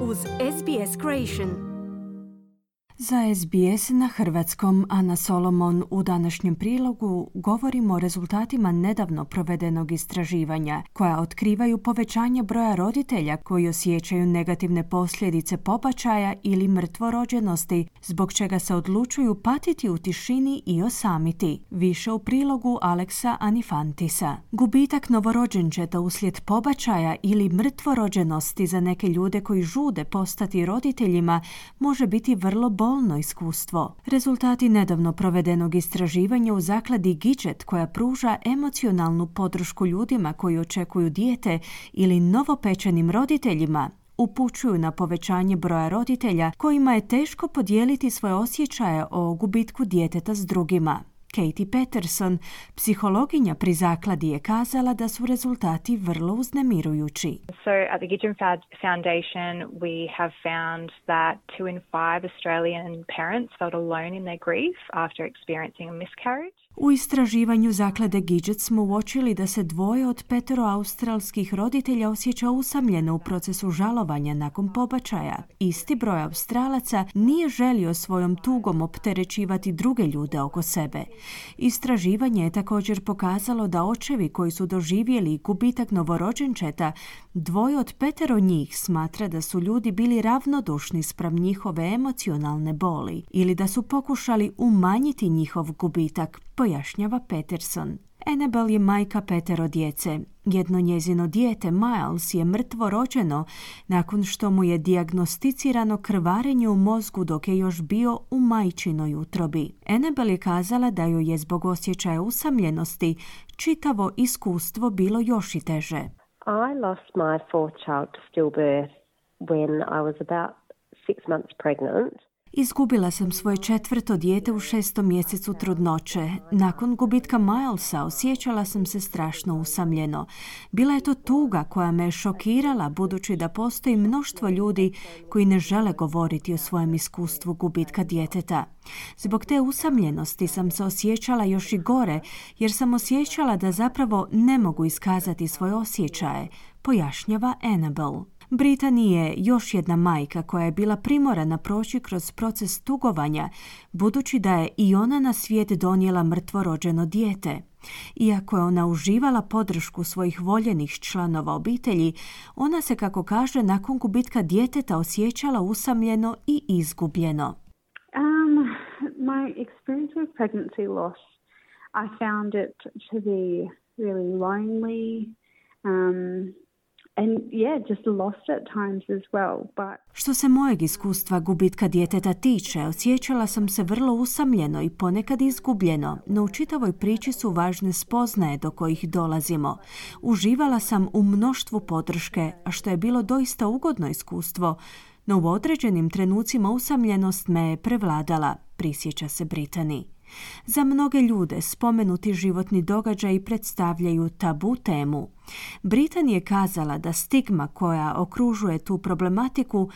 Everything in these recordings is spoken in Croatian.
uz SBS Creation. Za SBS na hrvatskom Ana Solomon u današnjem prilogu govorimo o rezultatima nedavno provedenog istraživanja koja otkrivaju povećanje broja roditelja koji osjećaju negativne posljedice pobačaja ili mrtvorođenosti, zbog čega se odlučuju patiti u tišini i osamiti. Više u prilogu Aleksa Anifantisa. Gubitak novorođenčeta uslijed pobačaja ili mrtvorođenosti za neke ljude koji žude postati roditeljima može biti vrlo bolno bolno iskustvo. Rezultati nedavno provedenog istraživanja u zakladi Gidget koja pruža emocionalnu podršku ljudima koji očekuju dijete ili novopečenim roditeljima upućuju na povećanje broja roditelja kojima je teško podijeliti svoje osjećaje o gubitku djeteta s drugima. Katie Peterson, psihologinja pri zakladi je kazala da su rezultati vrlo uznemirujući. So at the Gidgen Foundation we have found that two in five Australian parents felt alone in their grief after experiencing a miscarriage. U istraživanju zaklade Gidget smo uočili da se dvoje od petero australskih roditelja osjeća usamljeno u procesu žalovanja nakon pobačaja. Isti broj australaca nije želio svojom tugom opterećivati druge ljude oko sebe. Istraživanje je također pokazalo da očevi koji su doživjeli gubitak novorođenčeta, dvoje od petero njih smatra da su ljudi bili ravnodušni spram njihove emocionalne boli ili da su pokušali umanjiti njihov gubitak, pojašnjava Peterson. Annabel je majka petero djece. Jedno njezino dijete, Miles, je mrtvo rođeno nakon što mu je dijagnosticirano krvarenje u mozgu dok je još bio u majčinoj utrobi. Annabel je kazala da joj je zbog osjećaja usamljenosti čitavo iskustvo bilo još i teže. I lost my fourth child to stillbirth when I was about six months pregnant. Izgubila sam svoje četvrto dijete u šestom mjesecu trudnoće. Nakon gubitka Milesa osjećala sam se strašno usamljeno. Bila je to tuga koja me šokirala budući da postoji mnoštvo ljudi koji ne žele govoriti o svojem iskustvu gubitka djeteta. Zbog te usamljenosti sam se osjećala još i gore jer sam osjećala da zapravo ne mogu iskazati svoje osjećaje, pojašnjava Annabel. Britani je još jedna majka koja je bila primorana proći kroz proces tugovanja, budući da je i ona na svijet donijela mrtvo rođeno dijete. Iako je ona uživala podršku svojih voljenih članova obitelji, ona se, kako kaže, nakon gubitka djeteta osjećala usamljeno i izgubljeno. Um, my experience with pregnancy loss, I found it to be really lonely, um, što se mojeg iskustva gubitka djeteta tiče, osjećala sam se vrlo usamljeno i ponekad izgubljeno, no u čitavoj priči su važne spoznaje do kojih dolazimo. Uživala sam u mnoštvu podrške, a što je bilo doista ugodno iskustvo, no u određenim trenucima usamljenost me je prevladala, prisjeća se Britani. Za mnoge ljude spomenuti životni događaj predstavljaju tabu temu. Britan je kazala da stigma koja okružuje tu problematiku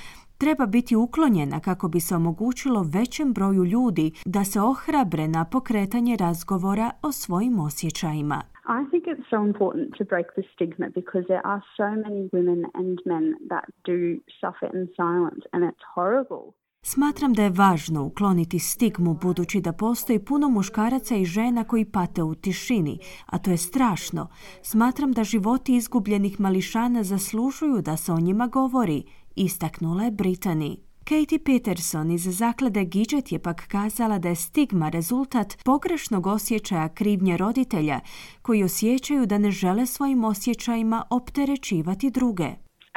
treba biti uklonjena kako bi se omogućilo većem broju ljudi da se ohrabre na pokretanje razgovora o svojim osjećajima. I think it's so important to break the stigma because there are so many women and men that do suffer in silence and it's horrible. Smatram da je važno ukloniti stigmu budući da postoji puno muškaraca i žena koji pate u tišini, a to je strašno. Smatram da životi izgubljenih mališana zaslužuju da se o njima govori, istaknula je Britani. Katie Peterson iz zaklade Gidget je pak kazala da je stigma rezultat pogrešnog osjećaja krivnje roditelja koji osjećaju da ne žele svojim osjećajima opterećivati druge.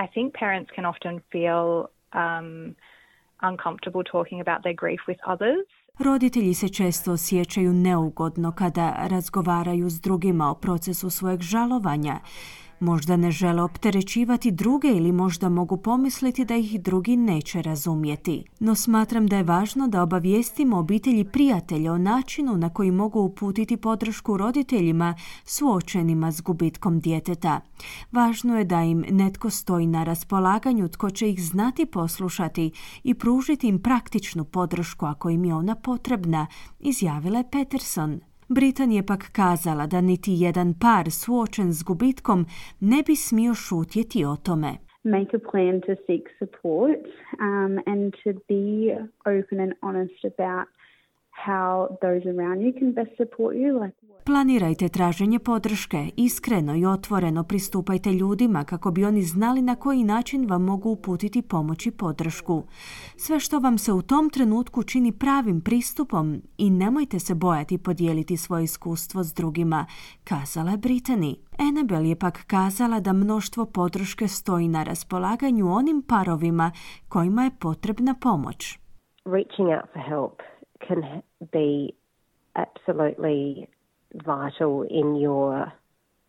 I think parents can often feel um, uncomfortable talking about their grief with others. Roditelji se često osjećaju neugodno kada razgovaraju s drugima o procesu svojeg žalovanja. Možda ne žele opterećivati druge ili možda mogu pomisliti da ih drugi neće razumjeti. No smatram da je važno da obavijestimo obitelji prijatelja o načinu na koji mogu uputiti podršku roditeljima suočenima s gubitkom djeteta. Važno je da im netko stoji na raspolaganju tko će ih znati poslušati i pružiti im praktičnu podršku ako im je ona potrebna, izjavila je Peterson. Britan je pak kazala da niti jedan par suočen s gubitkom ne bi smio šutjeti o tome. make a plan to seek support um, and to be open and honest about how those around you can best support you. Like Planirajte traženje podrške, iskreno i otvoreno pristupajte ljudima kako bi oni znali na koji način vam mogu uputiti pomoć i podršku. Sve što vam se u tom trenutku čini pravim pristupom i nemojte se bojati podijeliti svoje iskustvo s drugima, kazala je Brittany. Annabel je pak kazala da mnoštvo podrške stoji na raspolaganju onim parovima kojima je potrebna pomoć. Reaching out for help can be absolutely vital in your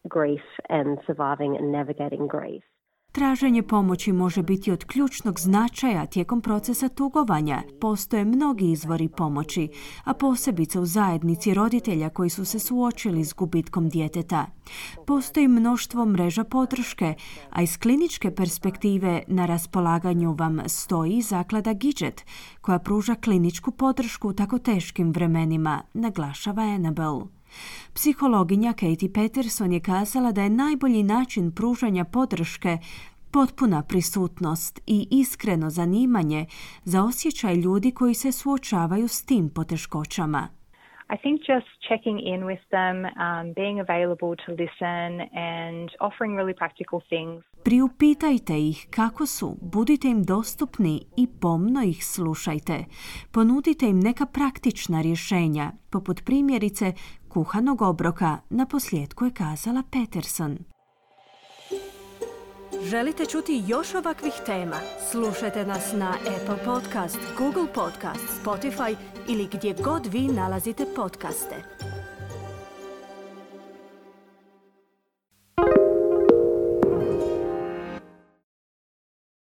grief and surviving and navigating grief. Traženje pomoći može biti od ključnog značaja tijekom procesa tugovanja. Postoje mnogi izvori pomoći, a posebice u zajednici roditelja koji su se suočili s gubitkom djeteta. Postoji mnoštvo mreža podrške, a iz kliničke perspektive na raspolaganju vam stoji zaklada Gidget, koja pruža kliničku podršku u tako teškim vremenima, naglašava Annabel. Psihologinja Katie Peterson je kazala da je najbolji način pružanja podrške potpuna prisutnost i iskreno zanimanje za osjećaj ljudi koji se suočavaju s tim poteškoćama. I think just checking in with them, um, being available to listen and offering really practical things. Priupitajte ih kako su, budite im dostupni i pomno ih slušajte. Ponudite im neka praktična rješenja, poput primjerice kuhanog obroka, na posljedku je kazala Peterson. Želite čuti još ovakvih tema? Slušajte nas na Apple Podcast, Google Podcast, Spotify ili gdje god vi nalazite podcaste.